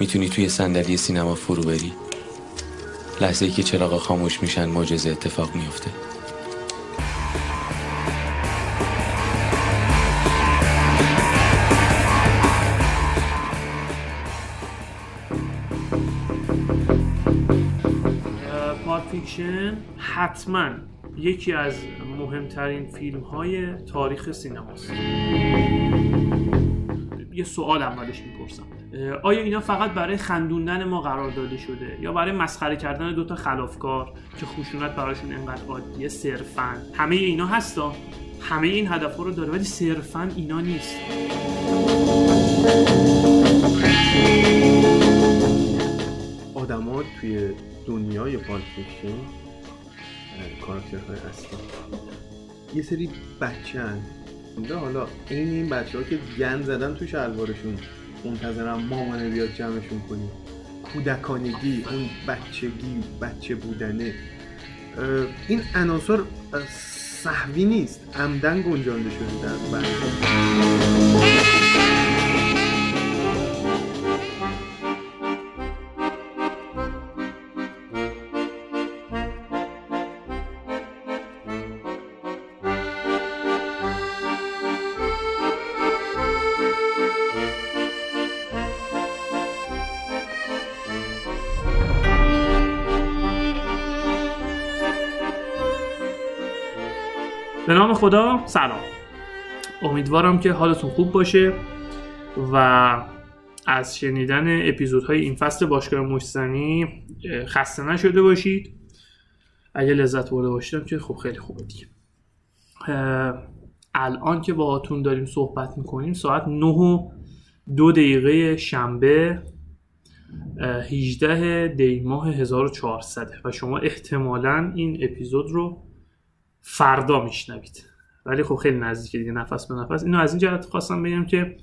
می‌تونی توی صندلی سینما فرو بری؟ لحظه ای که چراغا خاموش میشن معجزه اتفاق میفته Fiction حتما یکی از مهمترین فیلم های تاریخ سینماست. یه سوال اولش می‌پرسم. آیا اینا فقط برای خندوندن ما قرار داده شده یا برای مسخره کردن دوتا خلافکار که خشونت براشون انقدر عادیه صرفا؟ همه اینا هستا. همه این هدف رو داره ولی صرفا اینا نیست. آدما توی دنیای پالفیکشن کاراکترهای اصلی. یه سری بچه. حالا این این بچه ها که گن زدن تو شلوارشون منتظرم مامانه بیاد جمعشون کنیم. کودکانگی اون بچگی بچه بودنه. این عناصر صحوی نیست. عمدن گنجانده شده در نام خدا سلام. امیدوارم که حالتون خوب باشه و از شنیدن اپیزودهای این فصل باشگاه مشتنی خسته نشده باشید. اگه لذت برده باشیدم که خب خیلی خوبه دیگه. الان که باهاتون داریم صحبت می‌کنیم ساعت 9 و دو دقیقه شنبه 18 دی ماه 1400 و شما احتمالا این اپیزود رو فردا میشنوید. ولی خب خیلی نزدیک دیگه نفس به نفس. اینو از این جهت خواستم بگم که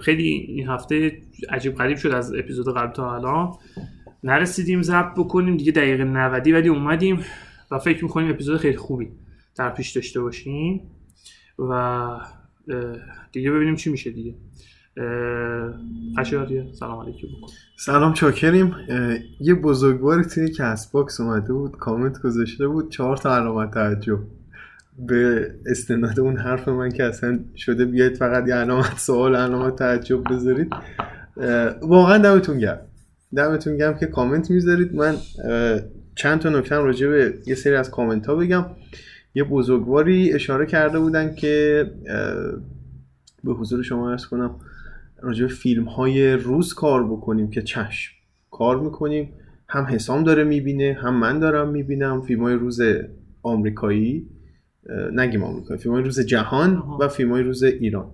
خیلی این هفته عجیب غریب شد از اپیزود قبل تا الان. نرسیدیم ضبط بکنیم دیگه دقیقه 90 ولی اومدیم و فکر می‌کنیم اپیزود خیلی خوبی در پیش داشته باشیم و دیگه ببینیم چی میشه دیگه. قشاری سلام علیکم. بکن سلام چاکریم. یه بزرگواری توی Castbox اومده بود کامنت گذاشته بود چهار تا علامت تعجب. به استناد اون حرف من که اصلا شده بیاید فقط یه علامت سوال علامت تعجب بذارید. واقعا دمتون گرم. دمتون گرم که کامنت می‌ذارید. من چند تا نکته راجع به یه سری از کامنت ها بگم. یه بزرگواری اشاره کرده بودن که به حضور شما عرض کنم راجع به فیلم های روز کار بکنیم که چشم کار می‌کنیم. هم حسام داره می‌بینه هم من دارم می‌بینم فیلم های روز آمریکایی نگیم آمریکایی فیلم های روز جهان و فیلم های روز ایران.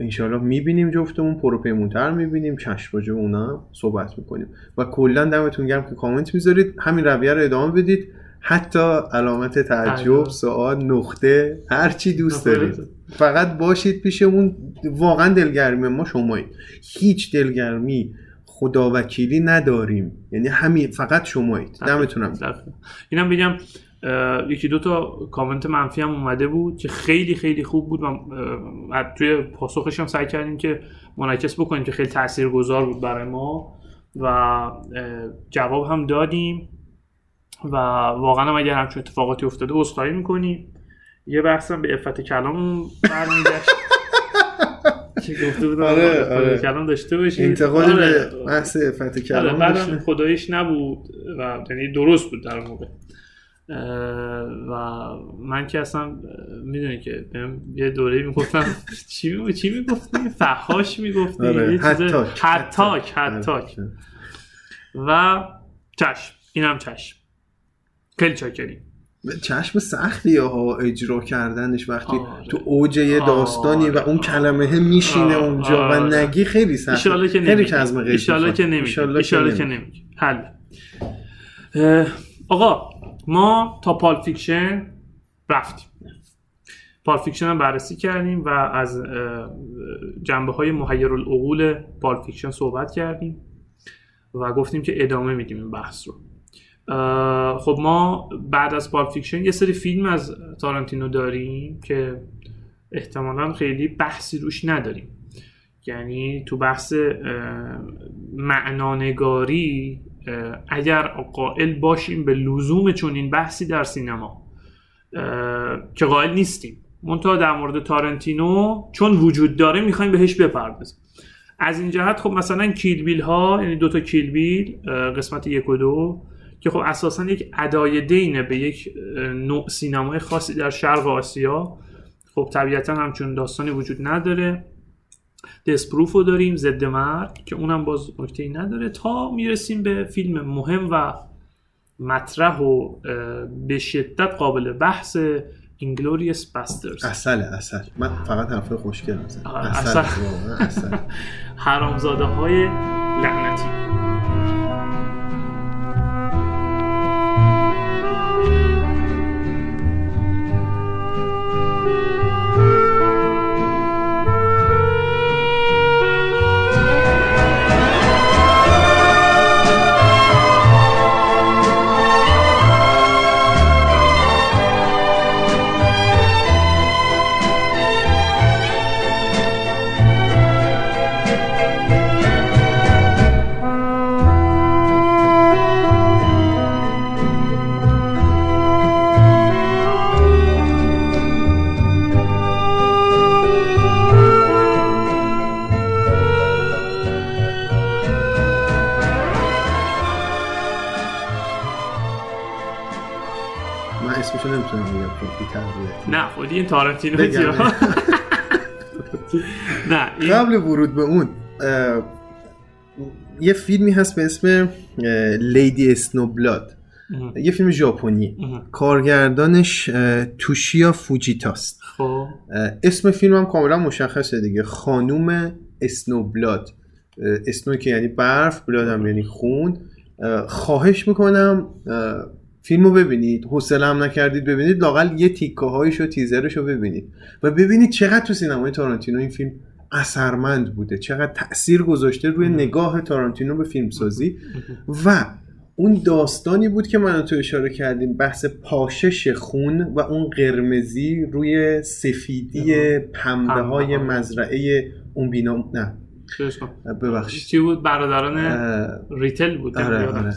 انشاءالله می‌بینیم جفتمون پروپیمونتر می‌بینیم چشم راجع اونا صحبت می‌کنیم. و کلا دمتون گرم که کامنت می‌ذارید. همین رویه رو ادامه بدید. حتی علامت تعجب سوال نقطه هر چی دوست دارید. فقط باشید پیشمون واقعا دلگرمی ما شمایید هیچ دلگرمی خداوکیلی نداریم. یعنی همین فقط شمایید. دمتونم. اینم بگم یکی دو تا کامنت منفی هم اومده بود که خیلی خیلی خوب بود. و توی پاسخش هم سعی کردیم که منعکس بکنیم که خیلی تاثیرگذار بود برای ما. و جواب هم دادیم. و واقعا هم اگر همچون اتفاقاتی افتاده عذرخواهی می‌کنیم. یه بحثم به افت کلام برمیگشت که گفته بودم آره آره. کلام داشته باشید انتقال آره. به بحث افت کلام آره بعدم. خدایش نبود و یعنی درست بود در موقع و من که اصلا می‌دونی که یه دوره می‌گفتم چی می چی می‌گفتی فحاش می‌گفتی آره. حتاک. حتاک آره. حتاک و چشم اینم چشم خیلی چاکریم چشم سختی ها اجرا کردنش وقتی آره. تو اوج یه داستانی و اون کلمه هم میشینه آره. اونجا و آره. نگی خیلی ایشالله که خیلی. که نمیگه. که نمیگه. حل. آقا ما تا پال فیکشن رفتیم. پال فیکشن هم بررسی کردیم و از جنبه های محیر العقول پال فیکشن صحبت کردیم و گفتیم که ادامه میدیم این بحث رو. خب ما بعد از Pulp Fiction یه سری فیلم از تارانتینو داریم که احتمالا خیلی بحثی روش نداریم. یعنی تو بحث معنانگاری اگر قائل باشیم به لزوم چون این بحثی در سینما که قائل نیستیم. منتها در مورد تارنتینو چون وجود داره می‌خوایم بهش بپردازیم. از این جهت خب مثلا Kill Bill ها یعنی دوتا Kill Bill قسمت یک و دو که خب اساسا یک ادای دینه به یک نوع سینمای خاصی در شرق آسیا. خب طبیعتا همچون داستانی وجود نداره. Death Proof رو داریم ضد مرگ که اونم باز نکته نداره. تا می‌رسیم به فیلم مهم و مطرح و به شدت قابل بحث Inglourious Basterds اصله اصل. من فقط حرف خوشگل اصل. اصل. حرامزاده های لعنتی. نه خودی این تارنتینو نه قبل ورود به اون یه فیلمی هست به اسم لیدی اسنوبلاد. یه فیلم ژاپنی. کارگردانش توشیا فوجیتاست. خب. اسم فیلم هم کاملا مشخصه دیگه. خانوم اسنوبلاد. اسنو که یعنی برف بلاد هم یعنی خون. خواهش می‌کنم فیلمو ببینید حوصله هم نکردید ببینید لاقل یه تیکه هایش و تیزرش رو ببینید و ببینید چقدر تو سینمای تارانتینو این فیلم اثرمند بوده چقدر تاثیر گذاشته روی نگاه تارانتینو به فیلمسازی و اون داستانی بود که من تو اشاره کردیم بحث پاشش خون و اون قرمزی روی سفیدی پنبه های مزرعه اون بینا. نه. ببخشید. چی بود؟ برادران ریتل بود. آره آره.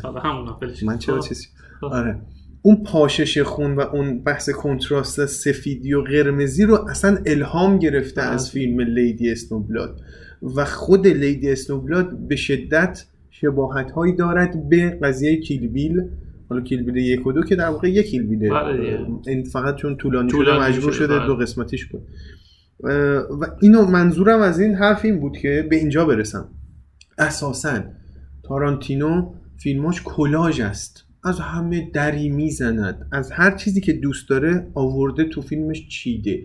من چرا؟ چیزی آره. اون پاشش خون و اون بحث کنتراست سفیدی و قرمزی رو اصلا الهام گرفته از فیلم Lady Snowblood. و خود Lady Snowblood به شدت شباهت هایی دارد به قضیه Kill Bill حالا Kill Bill یک و دو که در واقع یک Kill Bill ه این فقط چون طولانی شده مجبور شده دو قسمتیش کنن و اینو منظورم از این حرف این بود که به اینجا برسم. اساسا تارانتینو فیلماش کلاژ است. از همه دری می‌زند. از هر چیزی که دوست داره آورده تو فیلمش چیده.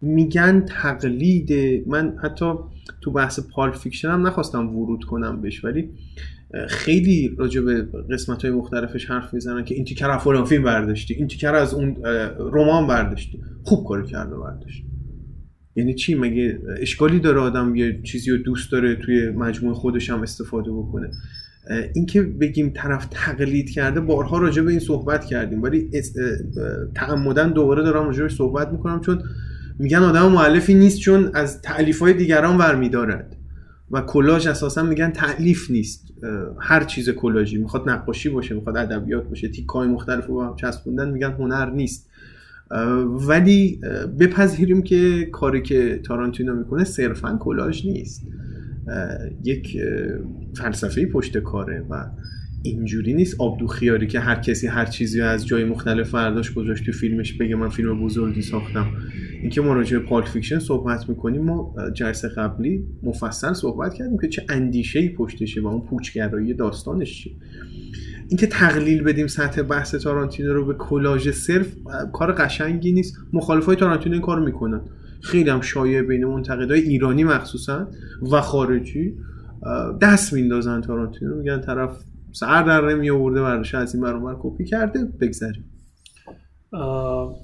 میگن تقلیده. من حتی تو بحث Pulp Fiction هم نخواستم ورود کنم بهش ولی خیلی راجع به قسمت های مختلفش حرف می‌زنن که این تیکه رو از فلان فیلم برداشتی این تیکه رو از اون رمان برداشتی. خوب کار کرده برداشتی. یعنی چی؟ مگه اشکالی داره آدم یه چیزی رو دوست داره توی مجموعه خودش هم استفاده بکنه؟ اینکه بگیم طرف تقلید کرده بارها راجع به این صحبت کردیم. ولی تعمدن دوباره دارم راجع صحبت می‌کنم چون میگن آدم معلفی نیست چون از تعلیف های دیگران ورمیدارد و کلاژ اساسا میگن تعلیف نیست. هر چیز کلاژی. می‌خواد نقاشی باشه می‌خواد ادبیات باشه تیکای مختلف رو هم چسبوندن میگن هنر نیست. ولی بپذیریم که کاری که تارانتینو می‌کنه صرفا کلاژ نیست. یک فلسفه پشت کاره و اینجوری نیست آبدوغ خیاری که هر کسی هر چیزی از جای مختلف برداشت گذاشت تو فیلمش بگه من فیلم بزرگی ساختم. اینکه ما راجع به Pulp Fiction صحبت می‌کنیم ما جلسه قبلی مفصل صحبت کردیم که چه اندیشه ای پشتشه و اون پوچگرایی داستانش چیه. اینکه تقلیل بدیم سطح بحث تارانتینو رو به کلاژ صرف کار قشنگی نیست. مخالفای تارانتینو این کارو می‌کنن. خیلی هم شایع بین منتقدای ایرانی مخصوصا و خارجی دست میندازن تارانتینو میگن طرف سر در نمی آورده ورش از این برابر کپی کرده بگذاریم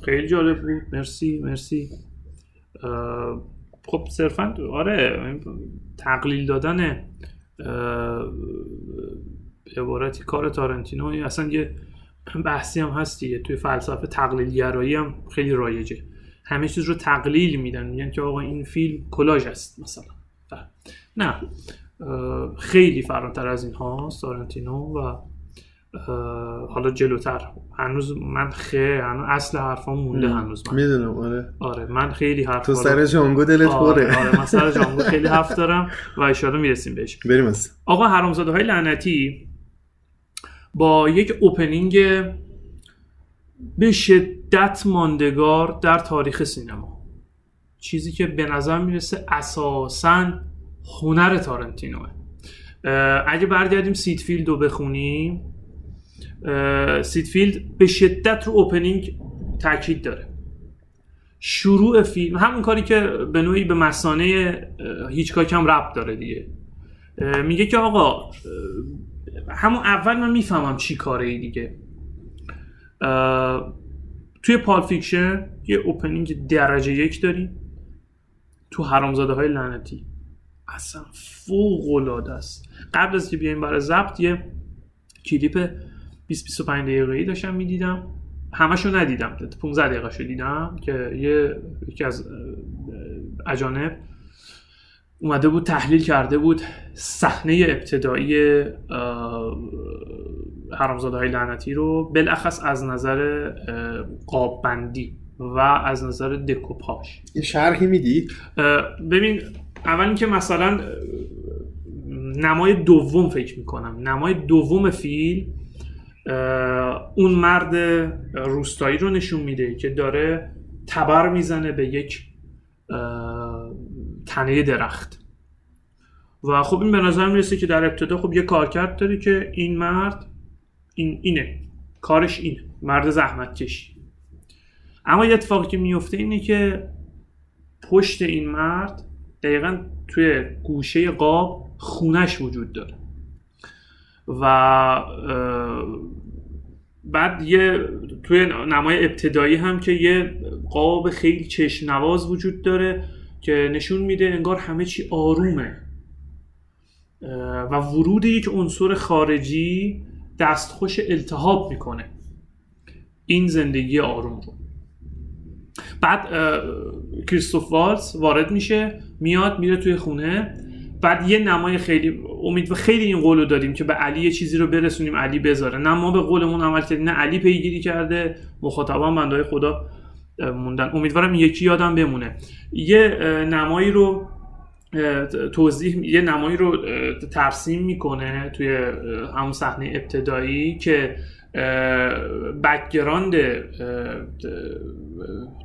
خیلی جالب. بود مرسی. مرسی خب صرفا آره تقلیل دادن عبارتی کار تارنتینو اصلا یه بحثی هم هست دیگه. توی فلسفه تقلیل گرایی هم خیلی رایجه. همه چیز رو تقلیل میدن. میگن که آقا این فیلم کلاژ است مثلا. بله. نه. خیلی فراتر از این هاست تارنتینو و حالا جلوتر. هنوز من خیلی هنوز اصل حرفام مونده هنوز من. می‌دونم آره. آره من خیلی حرف تو. سر جانگو دلت آره, پره. آره من سر جانگو خیلی حرف دارم و اشاره می‌رسیم بهش. بریم از. آقا حرامزاده های لعنتی با یک opening به شدت ماندگار در تاریخ سینما. چیزی که به نظر می‌رسه اساسا هنر تارانتینوئه. اگه برگردیم سید فیلد رو بخونیم اه، سید فیلد به شدت رو opening تاکید داره. شروع فیلم همون کاری که به نوعی به مثانه هیچکاک هم ربط داره دیگه. میگه که آقا همون اول من می‌فهمم چی کاره ای دیگه. توی Pulp Fiction یه opening درجه یک داری. تو حرامزاده های لعنتی. اصلا فوق العاده است. قبل از که بیایم برای ضبط یه کلیپ 20 25 دقیقه ای داشتم می‌دیدم. همشو ندیدم. 15 دقیقه شو دیدم که یه یکی از اجانب اومده بود تحلیل کرده بود. صحنه ابتدایی حرامزاده های لعنتی رو بالاخص از نظر قاب بندی و از نظر دکوپاش یه شرحی میدی؟ ببین اول اینکه مثلا نمای دوم فکر می‌کنم. نمای دوم فیلم اه، اون مرد روستایی رو نشون میده که داره تبر می‌زنه به یک تنه درخت. و خب این به نظر می‌رسه که در ابتدا خب یه کارکرد داره که این مرد این اینه. کارش اینه. مرد زحمت کشی. اما یه اتفاقی که میفته اینه که پشت این مرد دقیقا توی گوشه قاب خونش وجود داره. و بعد یه توی نمای ابتدایی هم که یه قاب خیلی چشم نواز وجود داره که نشون میده انگار همه چی آرومه. و ورود یک عنصر خارجی دستخوش التهاب می‌کنه. این زندگی آروم رو. بعد کریستوف والز وارد میشه میاد میره توی خونه. بعد یه نمای خیلی امید و خیلی این قولو دادیم که به علی یه چیزی رو برسونیم علی بذاره. نه ما به قولمون عمل کردیم نه علی پیگیری کرده مخاطبان بندهای خدا موندن. امیدوارم یکی یادم بمونه. یه نمایی رو توضیح یه نمایی رو ترسیم می‌کنه توی همون صحنه ابتدایی که بکگراند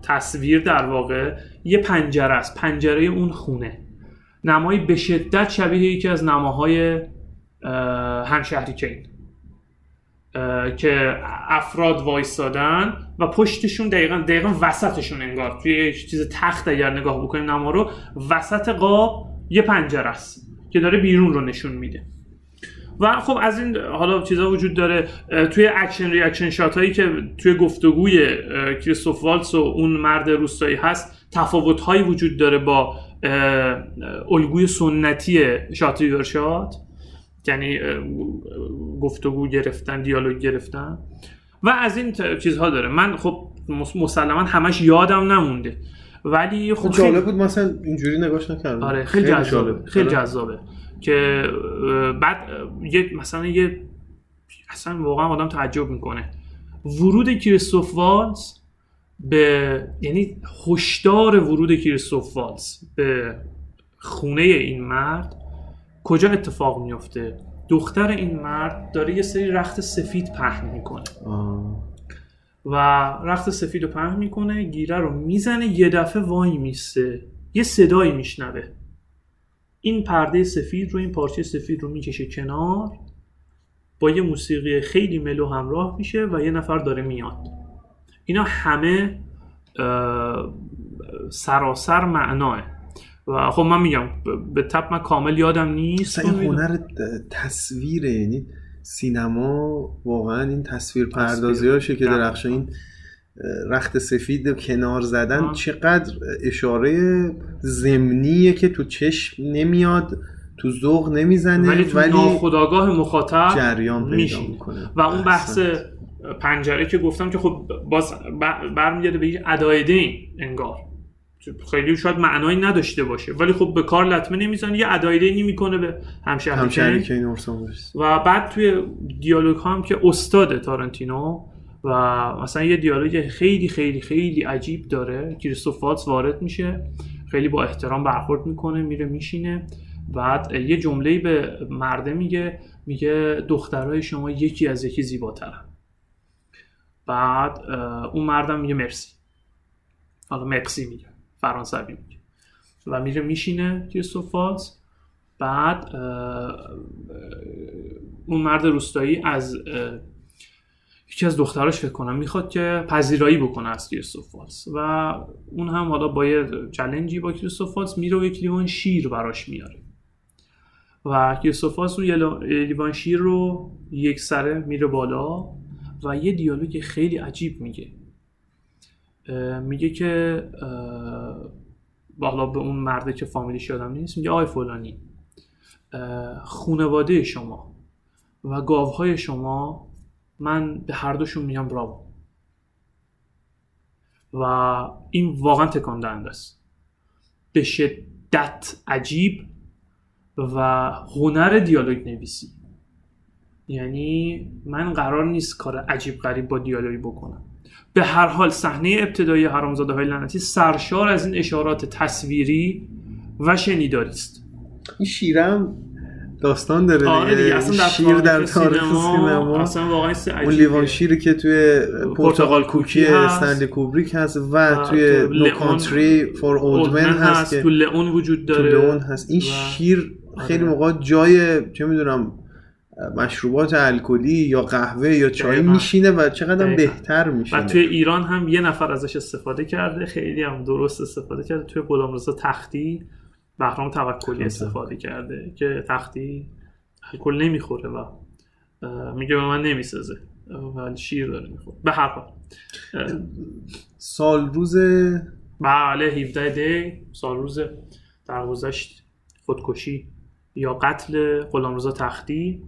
تصویر در واقع یه پنجره است پنجره اون خونه. نمایی به شدت شبیه یکی از نماهای اه، همشهری کین. که افراد وایستادن و پشتشون دقیقا دقیقا وسطشون انگار. توی چیز تخت اگر نگاه بکنیم نما رو وسط قاب یه پنجره است که داره بیرون رو نشون میده. و خب از این حالا چیزا وجود داره. توی action reaction shot هایی که توی گفتگوی کریستوف والتس و اون مرد روستایی هست تفاوت هایی وجود داره با الگوی سنتی shot shot یعنی گفتگو گرفتن دیالوگ گرفتن. و از این چیزها داره. من خب مس- مسلما همش یادم نمونده. ولی خب خیلی- جالب بود مثلا اینجوری نگاش نکردم. آره خیلی جذابه. جالب. خیلی آره. جذابه. که اه، بعد یه مثلا یه اصلا واقعا آدم تعجب می‌کنه. ورود کریستوف والز به یعنی هشدار ورود کریستوف والز به خونه این مرد کجا اتفاق میفته دختر این مرد داره یه سری رخت سفید پهن می‌کنه. و رخت سفید رو پهن می‌کنه گیره رو می‌زنه یه دفعه وای میسته یه صدایی میشنوه. این پرده سفید رو این پارچه سفید رو می‌کشه کنار. با یه موسیقی خیلی ملو همراه میشه و یه نفر داره میاد. اینا همه سراسر معناه. و خب من میگم به تپ من کامل یادم نیست این می‌دونم. هنر تصویره یعنی سینما واقعا این تصویر پردازی هاشه که. درخشان این رخت سفید کنار زدن آه. چقدر اشاره زمینیه که تو چشم نمیاد تو ذوق نمی‌زنه ولی تو ناخداگاه مخاطب جریان پیدا. می‌کنه و اون بحث. پنجره که گفتم که خب باز برمیگرده به یه ادای دین انگار خیلی شاید معنایی نداشته باشه. ولی خب به کار لطمه نمی‌زنه. یه ادایرینی می‌کنه به همشهری اورسون ویلز و بعد توی دیالوگ هم که استاد تارنتینو و مثلا یه دیالوگ خیلی خیلی خیلی عجیب داره. کریستوف والتز وارد میشه. خیلی با احترام برخورد می‌کنه میره میشینه. بعد یه جمله به مرده میگه میگه دخترای شما یکی از یکی زیباترن. بعد اون مردم میگه مرسی. حالا مرسی میگه. فرانسوی میگه. و میره میشینه کریستوف والتز بعد اون مرد روستایی از یکی از دختراش فکر کنم می‌خواد که پذیرایی بکنه از کریستوف والتز و اون هم حالا با یه challenge ی با کریستوف والتز میره و یک لیوان شیر براش میاره. و کریستوف والتز اون یه لیوان شیر رو یک سره میره بالا و یه دیالوگ خیلی عجیب میگه. میگه که اه، حالا به اون مرده که فامیلیش یادم نیست میگه آی فلانی خونواده شما و گاوهای شما من به هر دوشون میگم براو و این واقعا تکان دهنده است. به شدت عجیب و هنر دیالوگ نویسی. یعنی من قرار نیست کار عجیب غریب با دیالوگی بکنم. به هر حال صحنه ابتدایی حرامزاده های لعنتی سرشار از این اشارات تصویری و شنیداری است این شیرم داستان داره آره دیگه اصلا در شیر در تاریخ سینما, سینما اصلا واقعا اون. لیوان شیری که توی پرتغال کوکی هست. استنلی کوبریک هست و و توی تو نو کانتری فور اولد من هست که تو لئون وجود تو داره لئون هست این و- شیر خیلی آره. موقع جای چه می‌دونم مشروبات الکلی یا قهوه یا چای. میشینه و چقدر. بهتر و میشینه توی ایران هم یه نفر ازش استفاده کرده خیلی هم درست استفاده کرده. توی غلامرضا تختی بهرام توکلی استفاده کرده که تختی الکل نمی‌خوره و میگه به من نمی‌سازه. ولی شیر داره می‌خوره. به هر حال. سال روز بله 17 دی سال روز درگذشت خودکشی یا قتل غلامرضا تختی.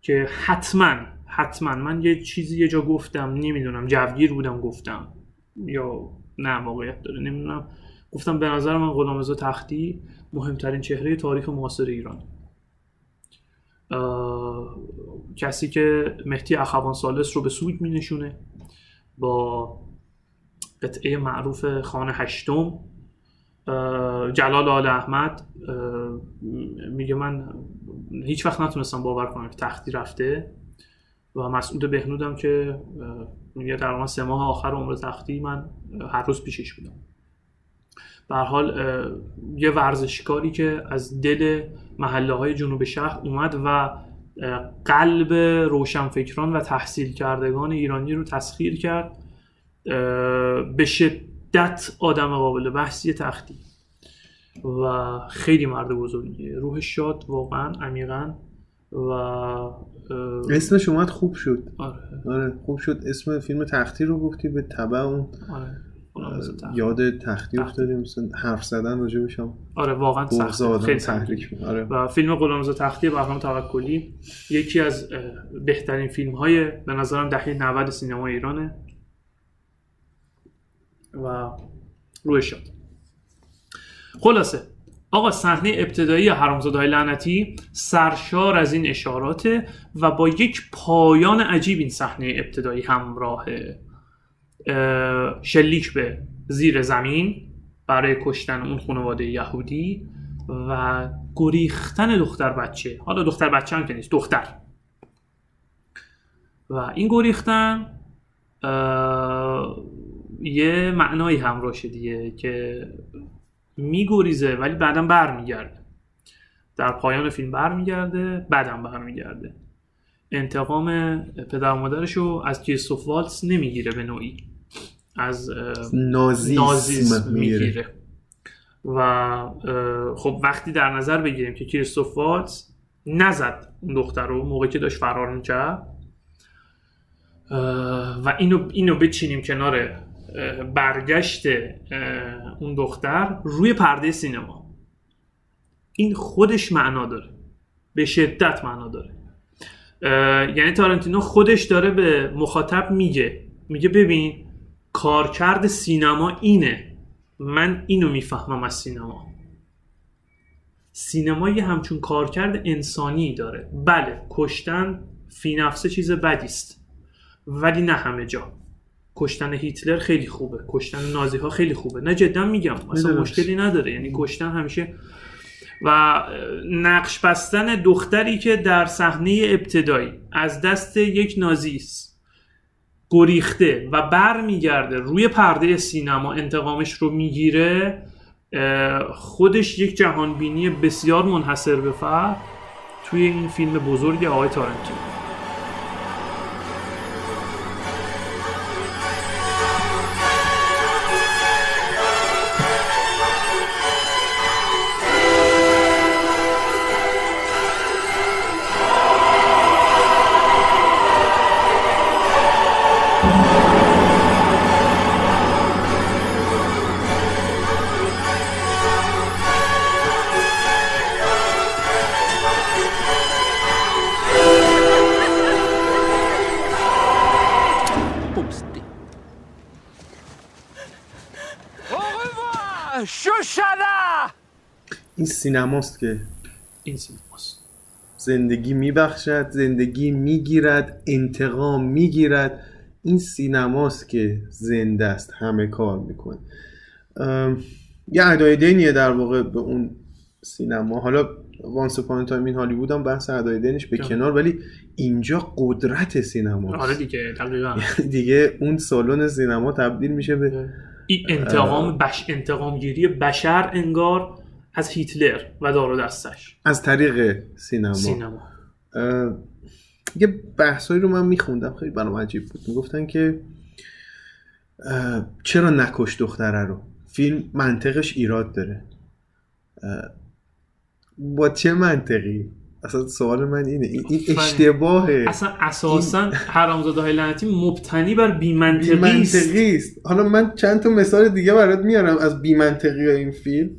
که حتما حتما من یه چیزی یه جا گفتم نمی‌دونم جوگیر بودم گفتم. یا نه واقعیت داره نمی‌دونم. گفتم به نظر من غلامرضا تختی مهمترین چهره تاریخ معاصر ایران. کسی که مهدی اخوان سالس رو به سود می نشونه با قطعه معروف خانه هشتم. جلال آل احمد میگه من هیچ وقت نتونستم باور کنم که تختی رفته و مسعود بهنودم که میگه در سه ماه آخر عمر تختی من هر روز پیشش بودم. به حال یه ورزشکاری که از دل محله های جنوب شهر اومد و قلب روشنفکران و تحصیل کردگان ایرانی رو تسخیر کرد به شدت آدم قابل بحثی تختی. و خیلی مرد بزرگیه. روح شاد واقعا عمیقا و اه، اسمش اومد خوب شد. آره. آره خوب شد. اسم فیلم تختی رو گفتی به تبع اون آره. یاد تختی افتادیم مثلا حرف زدن راجبش هم آره واقعا آدم خیلی تحریک. آره. و فیلم غلامرضا تختی بهرام توکلی. یکی از بهترین فیلم های به نظرم دهه 90 سینما ایرانه. و روی شد خلاصه. آقا صحنه ابتدایی حرامزاده های لعنتی سرشار از این اشاراته و با یک پایان عجیب این صحنه ابتدایی همراهه. اه، شلیک به زیر زمین برای کشتن اون خانواده یهودی و گریختن دختر بچه. حالا دختر بچه هم که نیست دختر. و این گریختن یه معنایی همراهشه دیگه که میگریزه ولی بعدم برمیگرده. در پایان فیلم برمیگرده بعدم برمیگرده. انتقام پدر مادرش رو از کریستوف والتس نمی‌گیره به نوعی. از نازیسم, نازیسم می‌گیره. و خب وقتی در نظر بگیریم که کریستوف والتز نزد اون دختر رو موقعی که داشت فرار می‌کرد و اینو اینو بچینیم کنار برگشت اون دختر روی پرده سینما. این خودش معنا داره. به شدت معنا داره. یعنی تارنتینو خودش داره به مخاطب میگه. میگه ببین کارکرد سینما اینه. من اینو می‌فهمم از سینما. سینما یه همچون کارکرد انسانی داره. بله کشتن فی نفسه چیز بدی است. ولی نه همه جا. کشتن هیتلر خیلی خوبه. کشتن نازی ها خیلی خوبه. نه جدا میگم. اصلا. مشکلی نداره. یعنی کشتن همیشه و نقش بستن دختری که در صحنه ابتدایی از دست یک نازیست گریخته و بر میگرده روی پرده سینما انتقامش رو می‌گیره خودش یک جهانبینی بسیار منحصر به فرد توی این فیلم بزرگ آقای تارنتینو سینماست که. این سینماست. زندگی میبخشد زندگی می‌گیرد انتقام می‌گیرد. این سینماست که زنده است همه کار می‌کنه. یه ادای دینیه در واقع به اون سینما. حالا Once Upon a Time in Hollywood هم بحث ادای دینش به. کنار ولی اینجا قدرت سینما آره دیگه دقیقا. دیگه اون سالن سینما تبدیل میشه به این انتقام بش انتقامگیری بشر انگار. از هیتلر و دار و دستش. از طریق سینما. سینما. یه بحثایی رو من میخوندم خیلی برام عجیب بود. می‌گفتن که چرا نکش دختره رو؟ فیلم منطقش ایراد داره. با چه منطقی؟ اصلا سوال من اینه. این, این اشتباهه. اصلا اساسا حرامزاده های لعنتی مبتنی بر بیمنطقی است بیمنطقی است. حالا من چند تا مثال دیگه برات میارم از بیمنطقی این فیلم.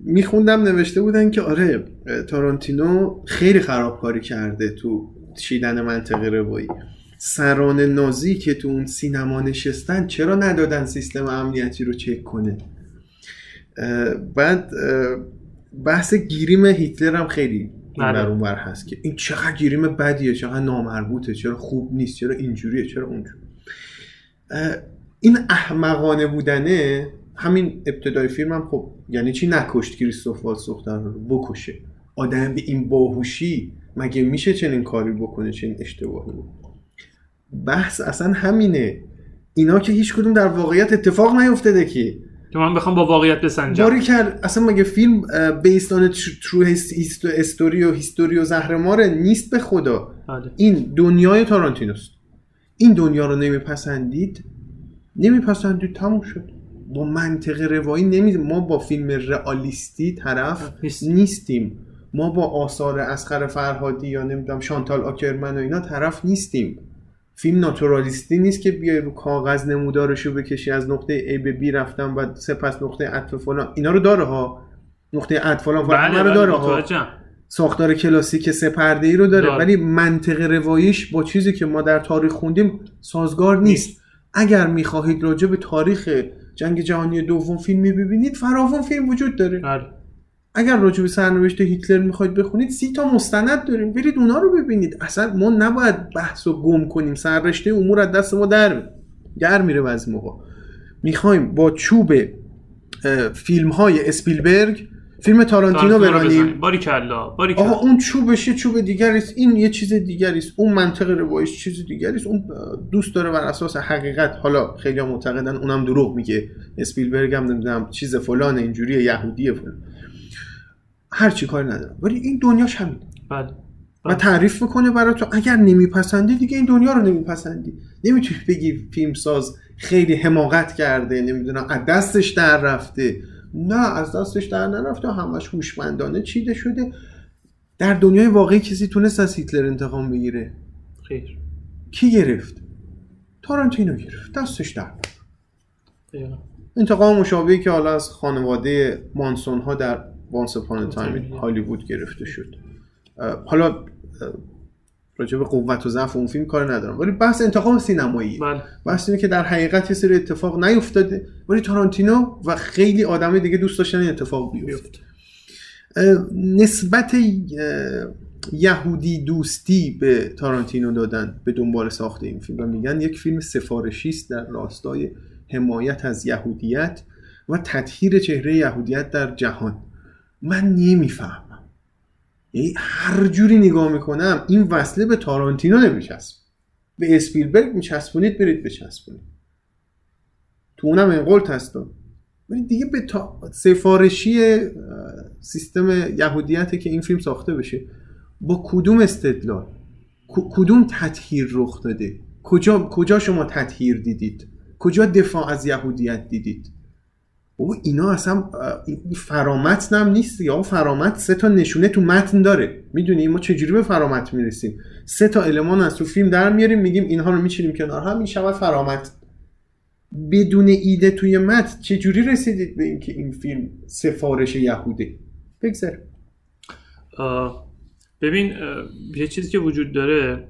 میخوندم نوشته بودن که آره تارانتینو خیلی خرابکاری کرده تو چیدن منطقه روایی. سران نازی که تو اون سینما نشستن چرا ندادن سیستم امنیتی رو چک کنه؟ اه، بعد اه، بحث گیریم هیتلر هم خیلی این. بر اون بر هست که این چقدر گیریم بدیه چقدر نامربوطه چرا خوب نیست چرا اینجوریه چرا اونجور این احمقانه بودنه همین ابتدای فیلم هم خب یعنی چی نکشت کریستوف والتز دختر رو؟ بکشه. آدم به این باهوشی مگه میشه چنین کاری بکنه چنین اشتباهی بکنه؟ بحث اصلا همینه. اینا که هیچ کدوم در واقعیت اتفاق نیفتاده که. که من بخوام با واقعیت بسنجم. باری کرد اصلا مگه فیلم بیستان ترو استوری و هیستوری و زهرماره نیست به خدا. بله. این دنیای تارانتینوست. این دنیا رو نمیپسندید؟ نمیپسندید تموم شد. با منطق روایی نمی ما با فیلم رئالیستی طرف نیست. نیستیم. ما با آثار اسخر فرهادی یا نمی‌دونم شانتال آکرمن و اینا طرف نیستیم. فیلم ناتورالیستی نیست که بیای رو کاغذ نمودارشو بکشی از نقطه A به B رفتم و سپس نقطه عطف فلان. اینا رو داره ها نقطه عطف فلان فلان بله همه رو بله داره ها متوجهم. ساختار کلاسیک سه پرده ای رو داره داره. ولی منطق رواییش با چیزی که ما در تاریخ خوندیم سازگار نیست. اگر می‌خواهید راجع به تاریخ جنگ جهانی دوم فیلمی ببینید فراوان فیلم وجود داره. بله. اگر راجع به سرنوشت هیتلر می‌خواید بخونید سی تا مستند داریم. برید اونا رو ببینید. اصلا ما نباید بحث و گم کنیم. سررشته امور از دست ما در در میره بعضی موقع. می‌خوایم با چوب فیلم های اسپیلبرگ فیلم تارانتینو برانیم باری کلا باری آقا اون چوبش یه چوب دیگری است این یه چیز دیگری است اون منطق روایش چیز دیگری است اون دوست داره بر اساس حقیقت حالا خیلی ها معتقدن اونم دروغ میگه. اسپیلبرگ هم نمی‌دونم چیز فلان اینجوری یهودیه فلان. هر چی کاری ندارم. ولی این دنیاش همین. بله. و تعریف می‌کنه برای تو اگر نمیپسندی دیگه این دنیا رو نمیپسندی. نمی‌تونی بگی فیلمساز خیلی حماقت کرده نمی‌دونم از دستش در رفته. نه از دستش در نرفته همش هوشمندانه چیده شده. در دنیای واقعی کسی تونست از هیتلر انتقام بگیره؟ خیر. کی گرفت؟ تارانتینو گرفت دستش در. انتقام مشابهی که حالا از خانواده مانسون ها در Once Upon a Time Hollywood گرفته شد. حالا راجع به قوت و ضعف اون فیلم کار ندارم. ولی بحث انتقام سینمایی بله. بحث اینه که در حقیقت یه سری اتفاق نیفتاده. ولی تارانتینو و خیلی آدم دیگه دوست داشتن این اتفاق بیفته. نسبت یهودی دوستی به تارانتینو دادن به دنبال ساخت این فیلم. و میگن یک فیلم سفارشی است در راستای حمایت از یهودیت و تطهیر چهره یهودیت در جهان. من نمی‌فهمم. یعنی هر جوری نگاه می‌کنم این وصله به تارانتینو نمیچسب. به اسپیلبرگ میچسبونید برید بچسبونید. تو اونم انقلت هستم. ولی دیگه به تا... سفارشی سیستم یهودیت که این فیلم ساخته بشه با کدوم استدلال؟ کدوم تطهیر رخ داده؟ کجا کجا شما تطهیر دیدید؟ کجا دفاع از یهودیت دیدید؟ او اینا اصلا اه، این فرامتن هم نیست یا فرامت سه تا نشونه تو متن داره. می‌دونی ما چجوری به فرامت می‌رسیم؟ سه تا المان از تو فیلم در میاریم میگیم اینها رو میچینیم کنار هم می‌شود فرامت بدون ایده توی متن چجوری رسیدید به اینکه این فیلم سفارش یهوده؟ بگذار آه، ببین یه چیزی که وجود داره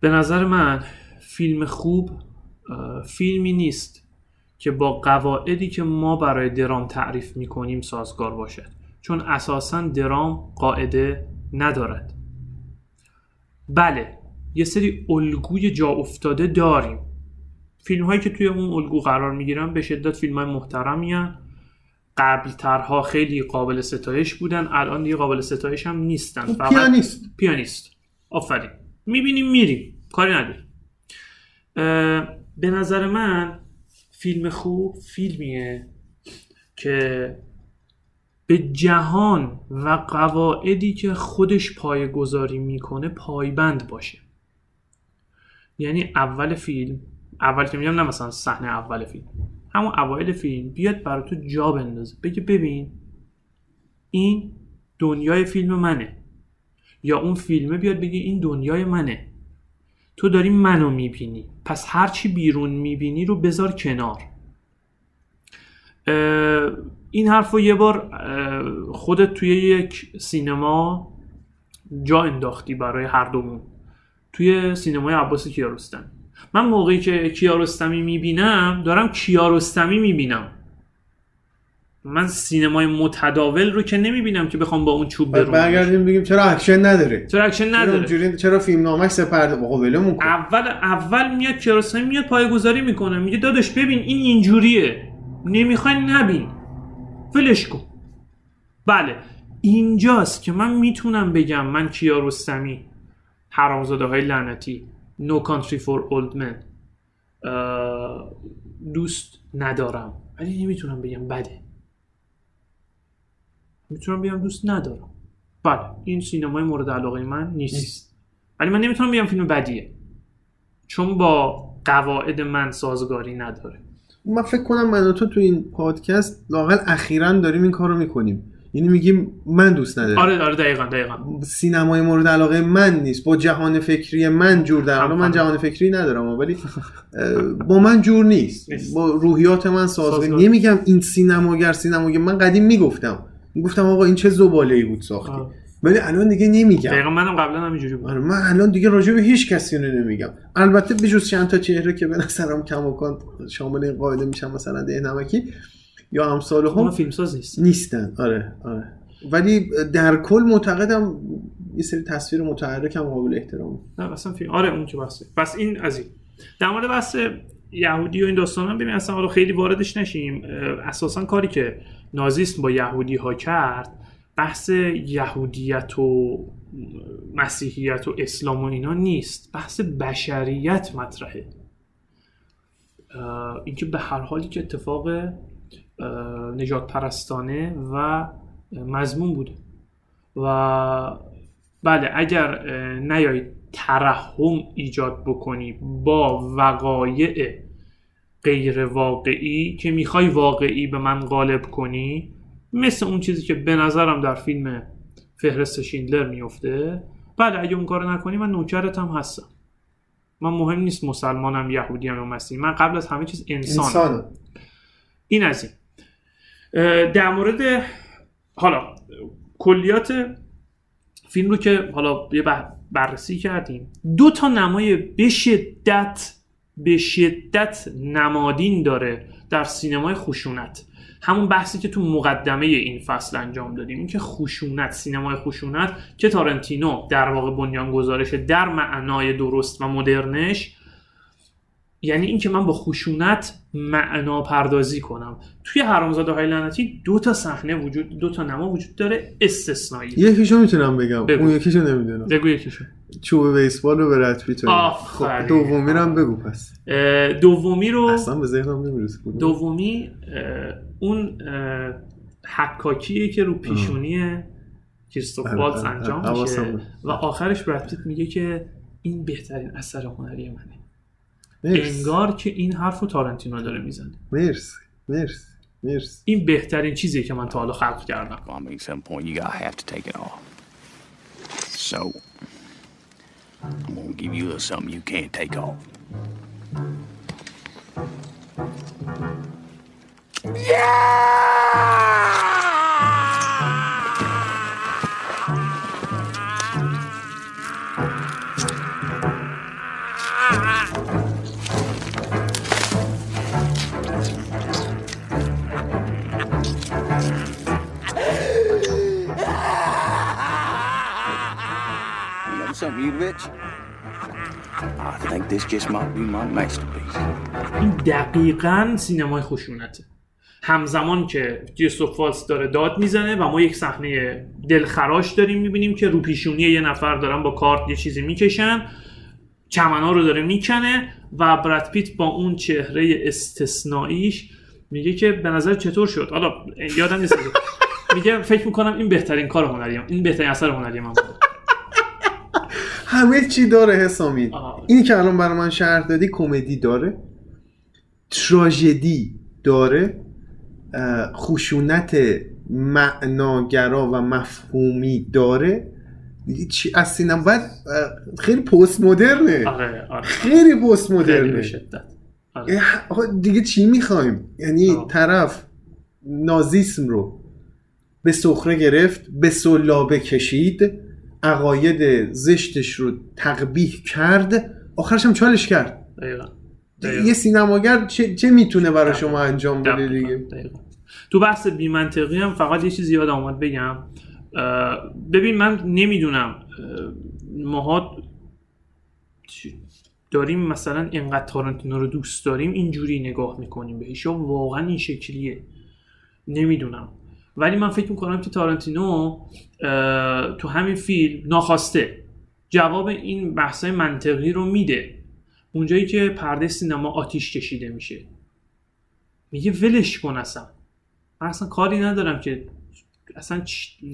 به نظر من فیلم خوب فیلمی نیست. که با قواعدی که ما برای درام تعریف می‌کنیم سازگار باشد. چون اساسا درام قاعده ندارد. بله یه سری الگوی جا افتاده داریم. فیلم هایی که توی اون الگو قرار می‌گیرن به شدت فیلم های محترمی قبل ترها خیلی قابل ستایش بودن الان دیگه قابل ستایش هم نیستن. فقط پیانیست. پیانیست. آفرین. می‌بینیم میریم. کاری نداریم. به نظر من فیلم خوب فیلمیه که به جهان و قواعدی که خودش پایگذاری می‌کنه پایبند باشه. یعنی اول فیلم اول که میگم نه مثلا صحنه اول فیلم همون اوایل فیلم بیاد برای تو جا بندازه. بگه ببین این دنیای فیلم منه. یا اون فیلمه بیاد بگه این دنیای منه. تو داری منو می‌بینی. پس هرچی بیرون می‌بینی رو بذار کنار. این حرف رو یه بار خودت توی یک سینما جا انداختی برای هر دومون. توی سینمای عباس کیارستمی. من موقعی که کیارستمی می‌بینم دارم کیارستمی می‌بینم. من سینمای متداول رو که نمی‌بینم که بخوام با اون چوب برونمش برگردیم بگیم چرا اکشن نداره؟ چرا اکشن چرا نداره؟ اونجوری چرا فیلم نامش سه پرده؟ بابا ولمون کن. اول اول میاد کیارستمی میاد پایه‌گذاری می‌کنه. میگه داداش ببین این اینجوریه. نمی‌خوای نبین. ولش کن. بله. اینجاست که من می‌تونم بگم من کیارستمی حرامزاده های لعنتی No Country for Old Men دوست ندارم. ولی نمی‌تونم بگم بده. می‌تونم بگم دوست ندارم. بله این سینمای مورد علاقه من نیست, نیست. ولی من نمی‌تونم بگم فیلم بدیه. چون با قواعد من سازگاری نداره. من فکر کنم من و تو تو این پادکست لاقل اخیرا داریم این کار رو می‌کنیم. یعنی میگیم من دوست ندارم. آره آره دقیقا دقیقا. سینمای مورد علاقه من نیست. با جهان فکری من جور در حالا من. جهان فکری ندارم ولی با من جور نیست. با روحیات من سازگار سازگار. نمیگم این سینماگر سینماگر. من قدیم می‌گفتم. می‌گفتم آقا این چه زباله ای بود ساختی. آه. ولی الان دیگه نمیگم. دقیقا منم قبلا همینجوری بود. آره من الان دیگه راجع به هیچ کسی رو نمیگم. البته بجز چند تا چهره که به نظرم کماکان شامل این قاعده میشن مثلا ده نمکی یا امثال هم فیلمساز نیست. نیستن. آره آره. ولی در کل معتقدم یه سری تصویر متحرک هم قابل احترام. نه اصلا فیلم آره اون که بحثه. پس این از این. در مورد بحث یهودی و این داستان هم ببین اصلا خیلی واردش نشیم. اساسا کاری که نازیسم با یهودی ها کرد بحث یهودیت و مسیحیت و اسلام و اینا نیست بحث بشریت مطرحه. اینکه به هر حالی که اتفاق نجات پرستانه و مضمون بوده. و بله اگر نیایید ترحم ایجاد بکنی با وقایع غیر واقعی که می‌خوای واقعی به من غالب کنی مثل اون چیزی که به نظرم در فیلم فهرست شیندلر میفته بله اگه اون کارو نکنی من نوکرت هم هستم. من مهم نیست مسلمانم یهودیم یا مسیحی من قبل از همه چیز انسانم. انسان. این از این. در مورد حالا کلیات فیلم رو که حالا یه بررسی کردیم. دو تا نمای به شدت به شدت نمادین داره در سینمای خشونت. همون بحثی که تو مقدمه این فصل انجام دادیم اینکه خشونت سینمای خشونت که تارنتینو در واقع بنیان گذارش در معنای درست و مدرنش یعنی اینکه من با خشونت معنا پردازی کنم. توی حرامزاده های لعنتی دو تا صحنه وجود دو تا نما وجود داره استثنایی. یکیشو می‌تونم بگم بگو. اون یکیشو نمی‌دونم. بگو یکیشو. چوب بیسبال رو به رد. آفرین. خب دومی رو هم بگو پس. دومی رو اصلا به ذهنم نمی‌رسه. دومی اون حکاکیه که رو پیشونی کریستوف بله، والتز بله، انجام حواسم میشه. و آخرش پیت میگه که این بهترین اثر هنری منه. مرسی. انگار که این حرف رو تارنتینو داره می‌زنه. مرسی مرسی مرسی. این بهترین چیزیه که من تا حالا خلق کردم. I'm gonna give you a something you can't take off. You bitch? I think this just might be my masterpiece. این دقیقا سینمای خشونته همزمان که کریستوف والتز داره داد می‌زنه و ما یک صحنه دلخراش داریم می‌بینیم که رو پیشونی یه نفر دارن با کارت یه چیزی می‌کشن چمنا رو داره می‌کنه و براد پیت با اون چهره استثنائیش میگه که به نظر چطور شد حالا یادم نیست میگه فکر می‌کنم این بهترین کار هنریم این بهترین اثر هنری من بود همه چی داره حسامی. اینی که الان برای من شرح دادی کمدی داره. تراژدی داره. خشونت معناگرا و مفهومی داره. چی از سینما؟ باید خیلی پست مدرنه آره آره. خیلی پست مدرنه آره. دیگه چی می‌خوایم؟ یعنی آه. طرف نازیسم رو به سخره گرفت به سلابه کشید. عقاید زشتش رو تقبیح کرد آخرش هم چالش کرد. دقیقا. دقیقا. یه سینماگر چه, چه می‌تونه برای شما انجام بده دیگه؟ دقیقاً. تو بحث بیمنطقی هم فقط یه چیزی یادم اومد بگم. ببین من نمی‌دونم ماها داریم مثلا اینقدر تارنتینو رو دوست داریم اینجوری نگاه می‌کنیم بهش یا واقعا این شکلیه. نمی‌دونم. ولی من فکر می‌کنم که تارنتینو اه، تو همین فیلم ناخواسته جواب این بحثای منطقی رو میده. اونجایی که پرده سینما آتیش کشیده میشه. میگه ولش کن اصلا. من اصلا کاری ندارم که اصلا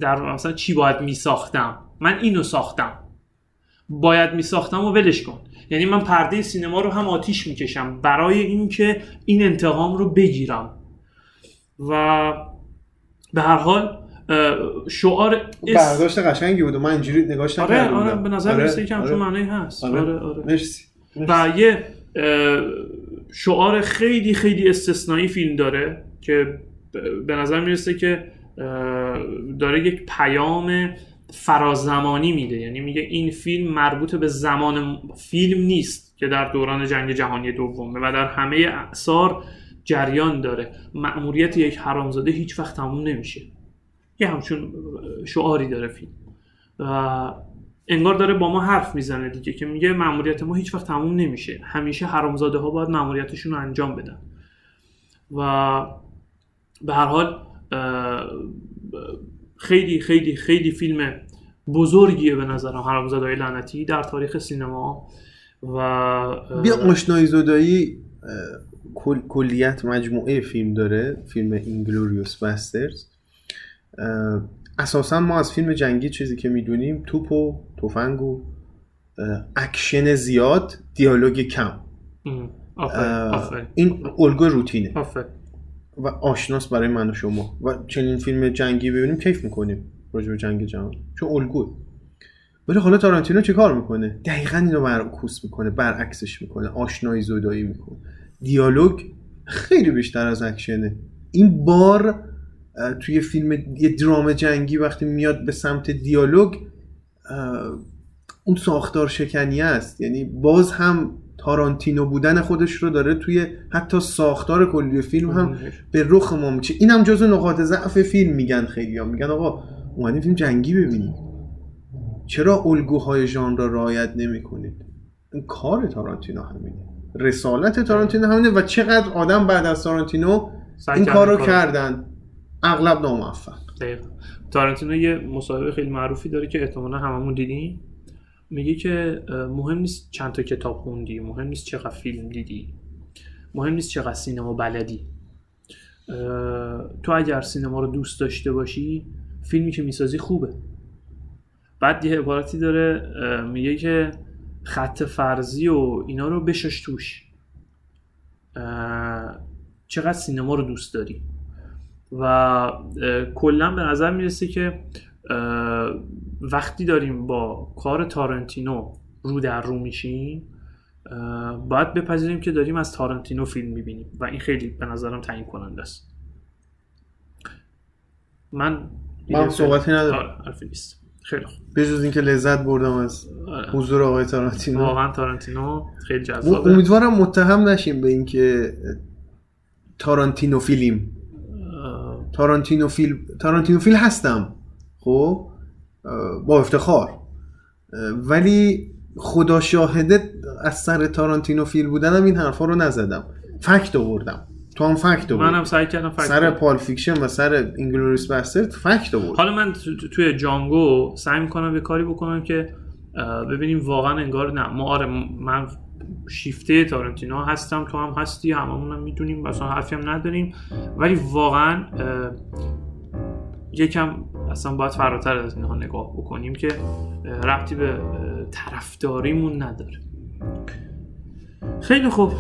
در اصلا چی باید میساختم. من اینو ساختم. باید میساختم و ولش کن. یعنی من پرده سینما رو هم آتیش می‌کشم برای اینکه این انتقام رو بگیرم. و به هر حال شعار اس- برداشت قشنگی بود و من اینجوری نگاش آره آره. به نظر آره، می‌رسه که همچون آره. معنی هست آره. آره آره مرسی و یه شعار خیلی خیلی استثنایی فیلم داره که به نظر می‌رسه که داره یک پیام فرازمانی میده یعنی میگه این فیلم مربوط به زمان فیلم نیست که در دوران جنگ جهانی دومه و در همه اعثار جریان داره. مأموریت یک حرامزاده هیچ وقت تموم نمیشه. یه همچون شعاری داره فیلم. و انگار داره با ما حرف می‌زنه دیگه که میگه مأموریت ما هیچ وقت تموم نمیشه. همیشه حرامزاده ها باید مأموریتشون رو انجام بدن. و به هر حال خیلی خیلی خیلی فیلم بزرگیه به نظرم حرامزاده های لعنتی در تاریخ سینما. و بیا آشنایی زدایی کل، کلیت مجموعه فیلم داره فیلم Inglourious Basterds. اساسا ما از فیلم جنگی چیزی که می‌دونیم توپ و تفنگ و اکشن زیاد دیالوگ کم. این الگوی روتینه. و آشناس برای من و شما. و چنین فیلم جنگی ببینیم کیف می‌کنیم راجع به جنگ جهان چون الگوه ولی حالا تارانتینو چه کار می‌کنه؟ دقیقا اینو برعکس می‌کنه برعکسش می‌کنه آشنایی زدایی می‌کنه. دیالوگ خیلی بیشتر از اکشنه. این بار توی فیلم یه درام جنگی وقتی میاد به سمت دیالوگ اون ساختار شکنی است. یعنی باز هم تارانتینو بودن خودش رو داره توی حتی ساختار کلی فیلم هم به رخ ما میشه این هم جزو نقاط ضعف فیلم میگن خیلی ها. میگن آقا اومدیم فیلم جنگی ببینیم چرا الگوهای ژانر را رعایت نمی‌کنید؟ این کار تارانتینو همینه. رسالت تارانتینو همینه و چقدر آدم بعد از تارانتینو این کار رو کارو- کردن. اغلب ناموفق. دقیقا. تارانتینو یه مصاحبه خیلی معروفی داره که احتمالا هممون دیدیم. میگه که مهم نیست چند تا کتاب خوندی مهم نیست چقدر فیلم دیدی مهم نیست چقدر سینما بلدی. تو اگر سینما رو دوست داشته باشی فیلمی که می‌سازی خوبه. بعد یه عبارتی داره میگه که خط فرضی و اینا رو بشش توش. چقدر سینما رو دوست داری؟ و کلا به نظر می‌رسه که وقتی داریم با کار تارنتینو رو در رو میشیم باید بپذیریم که داریم از تارنتینو فیلم می‌بینیم و این خیلی به نظرم تعیین کننده است. من من صحبتی ندارم. آره، حرفی نیست. خیلی خوب. بجز اینکه لذت بردم از آره. حضور آقای تارانتینو. واقعا تارنتینو خیلی جذابه. امیدوارم متهم نشیم به اینکه تارانتینو فیلم اه، تارانتینو فیلم تارانتینو فیلم هستم. خب؟ با افتخار. ولی خدا شاهده از سر تارانتینو فیلم بودنم این حرفا رو نزدم. fact آوردم. تو هم fact آوردی منم سعی کردم fact سر. Pulp Fiction و سر Inglourious Basterds fact آورد. حالا من تو- تو- توی جانگو سعی می‌کنم یه کاری بکنم که ببینیم واقعا انگار نه. ما آره من شیفته تارنتینو هستم تو هم هستی هممون هم می‌دونیم اصلا حرفی هم نداریم. ولی واقعا یکم اصلا باید فراتر از اینها نگاه بکنیم که ربطی به طرفداریمون نداره. خیلی خوب.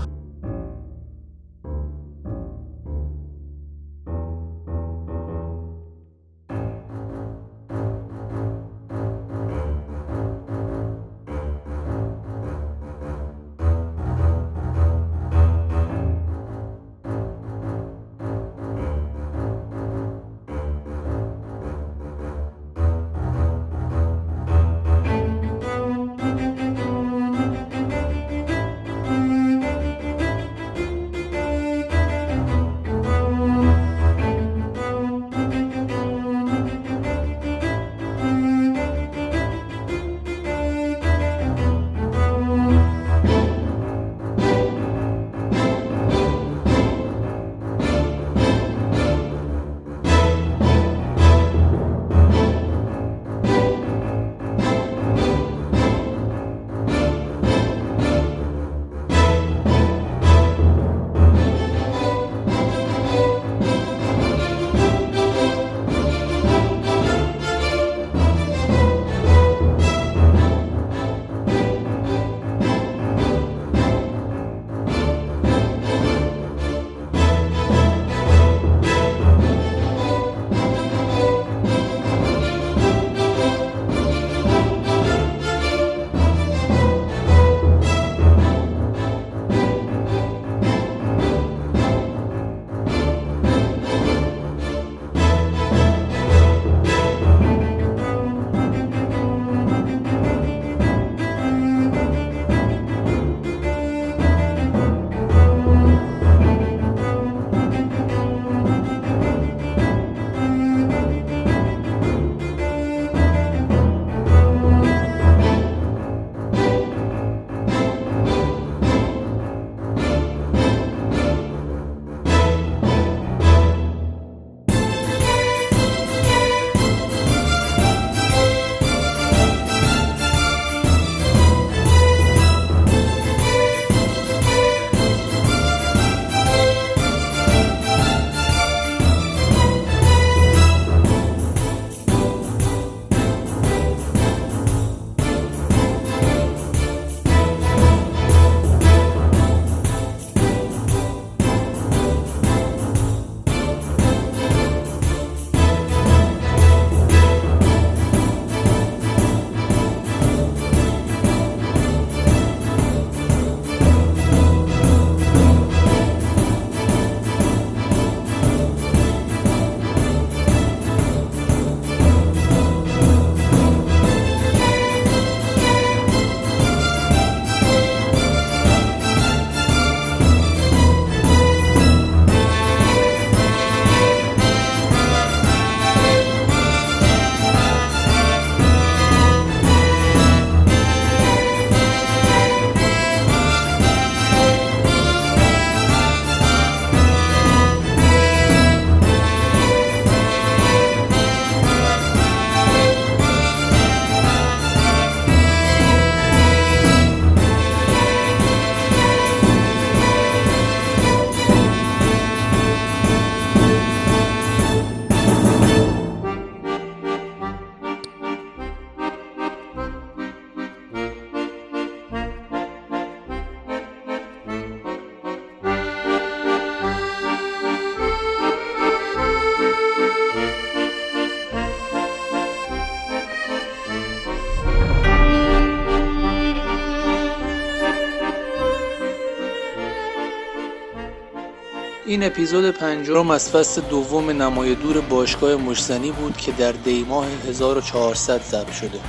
این اپیزود پنجم از فصل دوم نمای دور باشگاه مشزنی بود که در دیماه 1400 ضبط شده.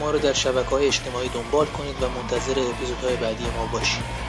ما رو در شبکه های اجتماعی دنبال کنید و منتظر اپیزودهای بعدی ما باشید.